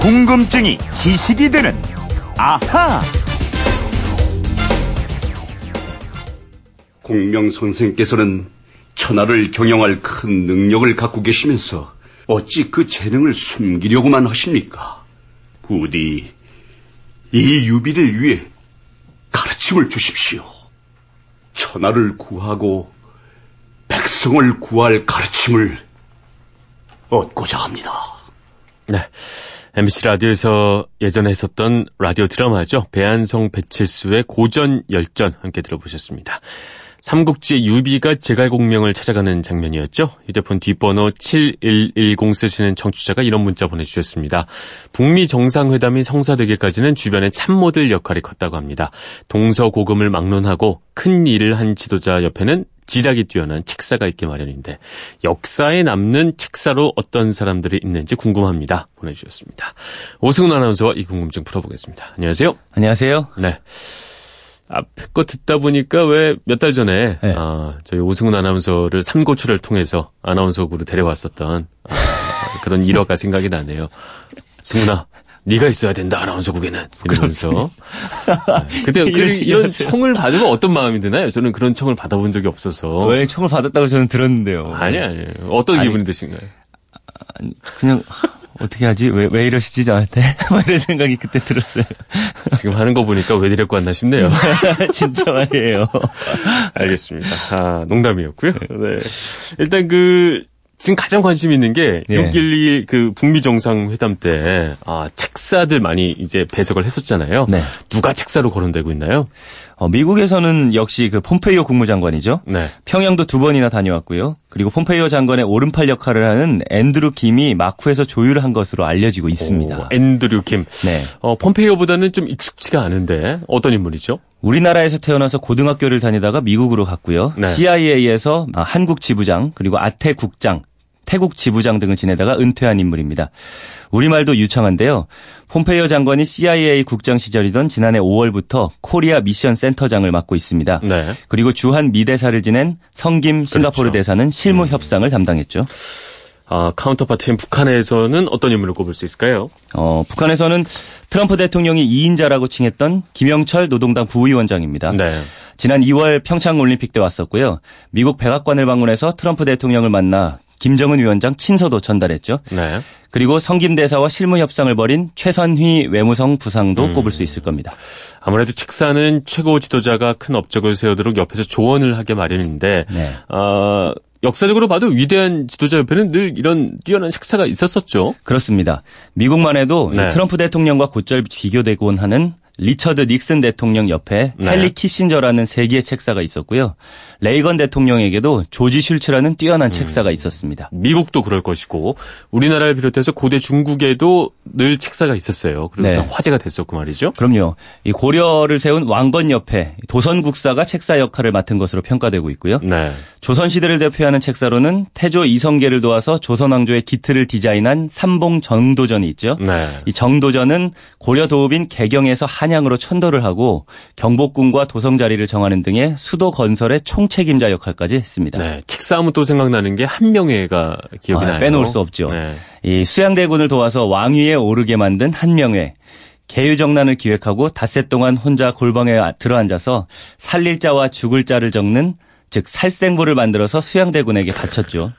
궁금증이 지식이 되는 아하. 공명 선생께서는 천하를 경영할 큰 능력을 갖고 계시면서 어찌 그 재능을 숨기려고만 하십니까? 부디 이 유비를 위해 가르침을 주십시오. 천하를 구하고 백성을 구할 가르침을 얻고자 합니다. 네. MBC 라디오에서 예전에 했었던 라디오 드라마죠. 배한성 배칠수의 고전 열전 함께 들어보셨습니다. 삼국지의 유비가 제갈공명을 찾아가는 장면이었죠. 휴대폰 뒷번호 7110 쓰시는 청취자가 이런 문자 보내주셨습니다. 북미 정상회담이 성사되기까지는 주변의 참모들 역할이 컸다고 합니다. 동서고금을 막론하고 큰 일을 한 지도자 옆에는 지략이 뛰어난 책사가 있기 마련인데 역사에 남는 책사로 어떤 사람들이 있는지 궁금합니다. 보내주셨습니다. 오승훈 아나운서와 이 궁금증 풀어보겠습니다. 안녕하세요. 안녕하세요. 네. 거 듣다 보니까 왜 몇 달 전에 네. 아, 저희 오승훈 아나운서를 삼고초를 통해서 아나운서국으로 데려왔었던 아, 그런 일화가 생각이 나네요. 승훈아, 네가 있어야 된다 아나운서국에는 이러면서 네. 그때 이런 마세요. 청을 받으면 어떤 마음이 드나요? 저는 그런 청을 받아본 적이 없어서 왜 총을 받았다고 저는 들었는데요. 아니 아니 어떤 아니, 기분이 드신가요? 그냥 어떻게 하지? 왜, 왜 이러시지 저한테? 뭐 이런 생각이 그때 들었어요. 지금 하는 거 보니까 왜 데리고 왔나 싶네요. 진짜 말이에요. 알겠습니다. 아, 농담이었고요. 네. 일단 그 지금 가장 관심 있는 게 예. 6.12그 북미 정상회담 때 아, 책사들 많이 이제 배석을 했었잖아요. 네. 누가 책사로 거론되고 있나요? 어, 미국에서는 역시 그 폼페이오 국무장관이죠. 네. 평양도 두 번이나 다녀왔고요. 그리고 폼페이오 장관의 오른팔 역할을 하는 앤드루 김이 마쿠에서 조율을 한 것으로 알려지고 있습니다. 오, 앤드류 킴. 네. 어, 폼페이오보다는 좀 익숙치가 않은데 어떤 인물이죠? 우리나라에서 태어나서 고등학교를 다니다가 미국으로 갔고요. 네. CIA에서 아, 한국 지부장 그리고 아태 국장, 태국 지부장 등을 지내다가 은퇴한 인물입니다. 우리말도 유창한데요. 폼페이오 장관이 CIA 국장 시절이던 지난해 5월부터 코리아 미션 센터장을 맡고 있습니다. 네. 그리고 주한 미대사를 지낸 성김 싱가포르 그렇죠. 대사는 실무 협상을 담당했죠. 아, 카운터파트인 북한에서는 어떤 인물을 꼽을 수 있을까요? 어, 북한에서는 트럼프 대통령이 2인자라고 칭했던 김영철 노동당 부의원장입니다. 네. 지난 2월 평창 올림픽 때 왔었고요. 미국 백악관을 방문해서 트럼프 대통령을 만나 김정은 위원장 친서도 전달했죠. 네. 그리고 성김 대사와 실무 협상을 벌인 최선휘 외무성 부상도 음. 꼽을 수 있을 겁니다. 아무래도 책사는 최고 지도자가 큰 업적을 세우도록 옆에서 조언을 하게 마련인데 네. 아, 역사적으로 봐도 위대한 지도자 옆에는 늘 이런 뛰어난 책사가 있었었죠. 그렇습니다. 미국만 해도 이 네. 트럼프 대통령과 곧잘 비교되곤 하는 리처드 닉슨 대통령 옆에 네. 헨리 키신저라는 세계의 책사가 있었고요. 레이건 대통령에게도 조지 슐츠라는 뛰어난 음. 책사가 있었습니다. 미국도 그럴 것이고 우리나라를 비롯해서 고대 중국에도 늘 책사가 있었어요. 그리고 네. 다 화제가 됐었고 말이죠. 그럼요. 이 고려를 세운 왕건 옆에 도선국사가 책사 역할을 맡은 것으로 평가되고 있고요. 네. 조선시대를 대표하는 책사로는 태조 이성계를 도와서 조선왕조의 기틀을 디자인한 삼봉 정도전이 있죠. 네. 이 정도전은 고려 도읍인 개경에서 한양으로 천도를 하고 경복궁과 도성 자리를 정하는 등의 수도 건설의 총책임자 역할까지 했습니다. 네. 책사하면 또 생각나는 게 한명회가 기억이 아, 나요. 빼놓을 수 없죠. 네. 이 수양대군을 도와서 왕위에 오르게 만든 한명회. 개유정난을 기획하고 닷새 동안 혼자 골방에 들어앉아서 살릴 자와 죽을 자를 적는 즉 살생부를 만들어서 수양대군에게 바쳤죠.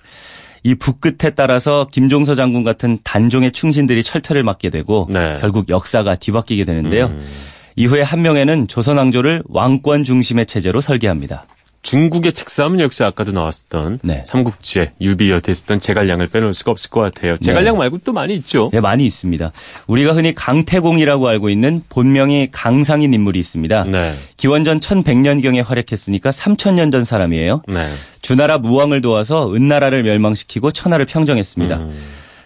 이 북끝에 따라서 김종서 장군 같은 단종의 충신들이 철퇴를 맡게 되고 네. 결국 역사가 뒤바뀌게 되는데요. 음. 이후에 한명회는 조선 왕조를 왕권 중심의 체제로 설계합니다. 중국의 책사하면 역시 아까도 나왔었던 네. 삼국지에 유비 여태 있었던 제갈량을 빼놓을 수가 없을 것 같아요. 제갈량 말고 또 많이 있죠. 네, 많이 있습니다. 우리가 흔히 강태공이라고 알고 있는 본명이 강상인 인물이 있습니다. 네. 기원전 1100년경에 활약했으니까 3000년 전 사람이에요. 네. 주나라 무왕을 도와서 은나라를 멸망시키고 천하를 평정했습니다. 음.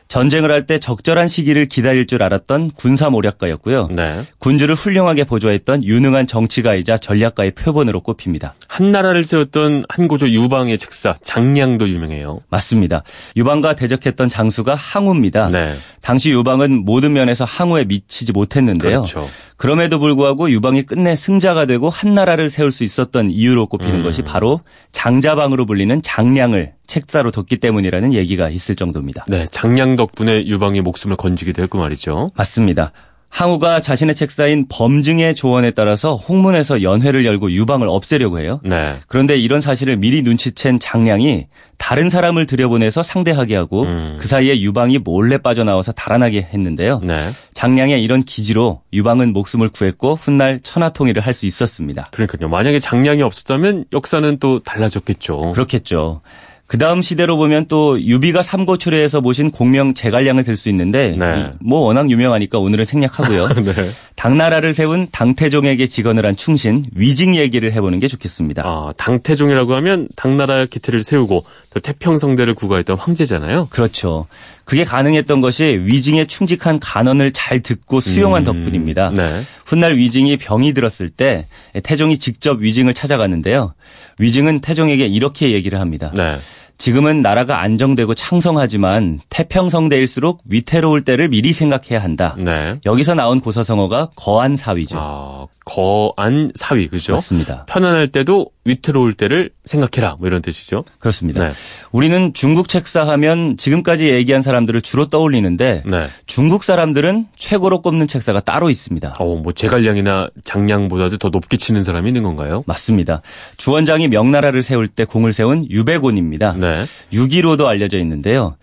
전쟁을 할 때 적절한 시기를 기다릴 줄 알았던 군사 모략가였고요. 네. 군주를 훌륭하게 보조했던 유능한 정치가이자 전략가의 표본으로 꼽힙니다. 한나라를 세웠던 한고조 유방의 책사 장량도 유명해요. 맞습니다. 유방과 대적했던 장수가 항우입니다. 네. 당시 유방은 모든 면에서 항우에 미치지 못했는데요. 그렇죠. 그럼에도 불구하고 유방이 끝내 승자가 되고 한나라를 세울 수 있었던 이유로 꼽히는 음. 것이 바로 장자방으로 불리는 장량을 책사로 뒀기 때문이라는 얘기가 있을 정도입니다. 네, 장량 덕분에 유방이 목숨을 건지기도 했고 말이죠. 맞습니다. 항우가 자신의 책사인 범증의 조언에 따라서 홍문에서 연회를 열고 유방을 없애려고 해요. 네. 그런데 이런 사실을 미리 눈치챈 장량이 다른 사람을 들여보내서 상대하게 하고 음. 그 사이에 유방이 몰래 빠져나와서 달아나게 했는데요. 네. 장량의 이런 기지로 유방은 목숨을 구했고 훗날 천하통일을 할 수 있었습니다. 그러니까요. 만약에 장량이 없었다면 역사는 또 달라졌겠죠. 그렇겠죠. 그 다음 시대로 보면 또 유비가 삼고초려에서 모신 공명 제갈량을 들 수 있는데 네. 이- 뭐 워낙 유명하니까 오늘은 생략하고요. 네. 당나라를 세운 당태종에게 직언을 한 충신 위징 얘기를 해보는 게 좋겠습니다. 아, 당태종이라고 하면 당나라 기틀을 세우고 또 태평성대를 구가했던 황제잖아요. 그렇죠. 그게 가능했던 것이 위징의 충직한 간언을 잘 듣고 수용한 음, 덕분입니다. 네. 훗날 위징이 병이 들었을 때 태종이 직접 위징을 찾아갔는데요. 위징은 태종에게 이렇게 얘기를 합니다. 네. 지금은 나라가 안정되고 창성하지만 태평성대일수록 위태로울 때를 미리 생각해야 한다. 네. 여기서 나온 고사성어가 거한사위죠. 아, 거안 사위, 그죠? 맞습니다. 편안할 때도 위태로울 때를 생각해라. 뭐 이런 뜻이죠. 그렇습니다. 네. 우리는 중국 책사 하면 지금까지 얘기한 사람들을 주로 떠올리는데 네. 중국 사람들은 최고로 꼽는 책사가 따로 있습니다. 어, 뭐 제갈량이나 장량보다도 더 높게 치는 사람이 있는 건가요? 맞습니다. 주원장이 명나라를 세울 때 공을 세운 유배곤입니다. 네. 6.15도 알려져 있는데요.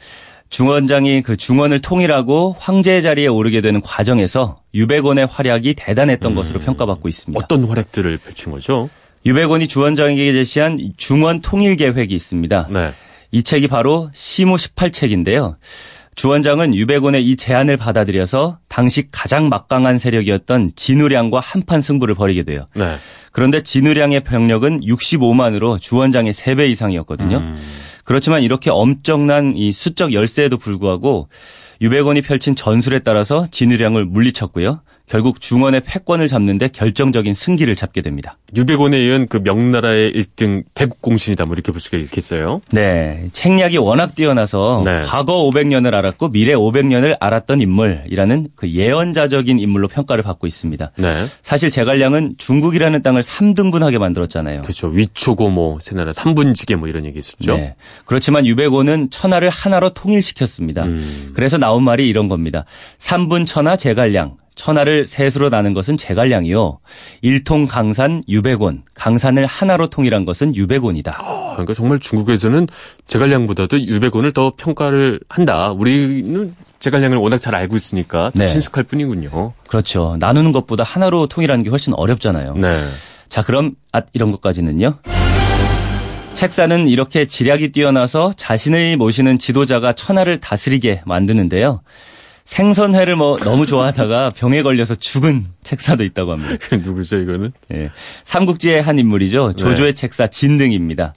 중원장이 그 중원을 통일하고 황제의 자리에 오르게 되는 과정에서 유배곤의 활약이 대단했던 것으로 평가받고 있습니다. 음. 어떤 활약들을 펼친 거죠? 유배곤이 주원장에게 제시한 중원 통일 계획이 있습니다. 네. 이 책이 바로 시무 18책인데요. 주원장은 유배곤의 이 제안을 받아들여서 당시 가장 막강한 세력이었던 진우량과 한판 승부를 벌이게 돼요. 네. 그런데 진우량의 병력은 65만으로 주원장의 3배 이상이었거든요. 음. 그렇지만 이렇게 엄청난 이 수적 열세에도 불구하고 유배곤이 펼친 전술에 따라서 진우량을 물리쳤고요. 결국 중원의 패권을 잡는데 결정적인 승기를 잡게 됩니다. 유배곤에 의한 그 명나라의 1등 대국공신이다. 뭐 이렇게 볼 수가 있겠어요. 네, 책략이 워낙 뛰어나서 네. 과거 500년을 알았고 미래 500년을 알았던 인물이라는 그 예언자적인 인물로 평가를 받고 있습니다. 네. 사실 제갈량은 중국이라는 땅을 3등분하게 만들었잖아요. 그렇죠. 위초고 뭐 세나라 삼분지계 뭐 이런 얘기 있었죠. 네. 그렇지만 유배고는 천하를 하나로 통일시켰습니다. 음. 그래서 나온 말이 이런 겁니다. 삼분 천하 제갈량. 천하를 셋으로 나눈 것은 제갈량이요. 일통 강산 유배곤. 강산을 하나로 통일한 것은 유배곤이다. 아, 그러니까 정말 중국에서는 제갈량보다도 유배곤을 더 평가를 한다. 우리는 제갈량을 워낙 잘 알고 있으니까 더 네. 친숙할 뿐이군요. 그렇죠. 나누는 것보다 하나로 통일하는 게 훨씬 어렵잖아요. 네. 자, 그럼 아, 이런 것까지는요. 책사는 이렇게 지략이 뛰어나서 자신을 모시는 지도자가 천하를 다스리게 만드는데요. 생선회를 뭐 너무 좋아하다가 병에 걸려서 죽은 책사도 있다고 합니다. 누구죠 이거는? 예. 삼국지의 한 인물이죠. 조조의 책사 진등입니다.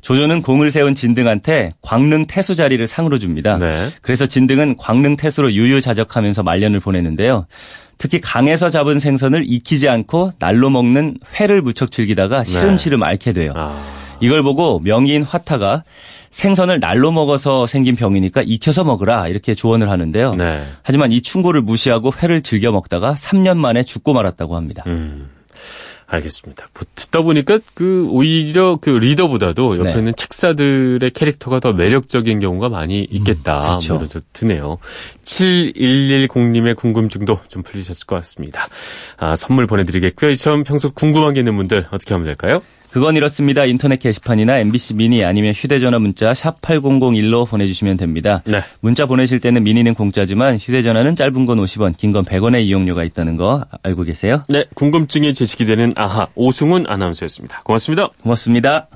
조조는 공을 세운 진등한테 광릉 태수 자리를 상으로 줍니다. 네. 그래서 진등은 광릉 태수로 유유자적하면서 말년을 보내는데요. 특히 강에서 잡은 생선을 익히지 않고 날로 먹는 회를 무척 즐기다가 시름시름 앓게 돼요. 아. 이걸 보고 명의인 화타가 생선을 날로 먹어서 생긴 병이니까 익혀서 먹으라 이렇게 조언을 하는데요. 네. 하지만 이 충고를 무시하고 회를 즐겨 먹다가 3년 만에 죽고 말았다고 합니다. 음. 알겠습니다. 뭐 듣다 보니까 그 오히려 그 리더보다도 옆에 네. 있는 책사들의 캐릭터가 더 매력적인 경우가 많이 있겠다. 그렇죠. 뭐 이런 드네요. 7110님의 궁금증도 좀 풀리셨을 것 같습니다. 아, 선물 보내드리겠고요. 이처럼 평소 궁금한 게 있는 분들 어떻게 하면 될까요? 그건 이렇습니다. 인터넷 게시판이나 MBC 미니 아니면 휴대전화 문자 샵 8001로 보내주시면 됩니다. 네. 문자 보내실 때는 미니는 공짜지만 휴대전화는 짧은 건 50원, 긴 건 100원의 이용료가 있다는 거 알고 계세요? 네, 궁금증이 제시되는 아하 오승훈 아나운서였습니다. 고맙습니다. 고맙습니다.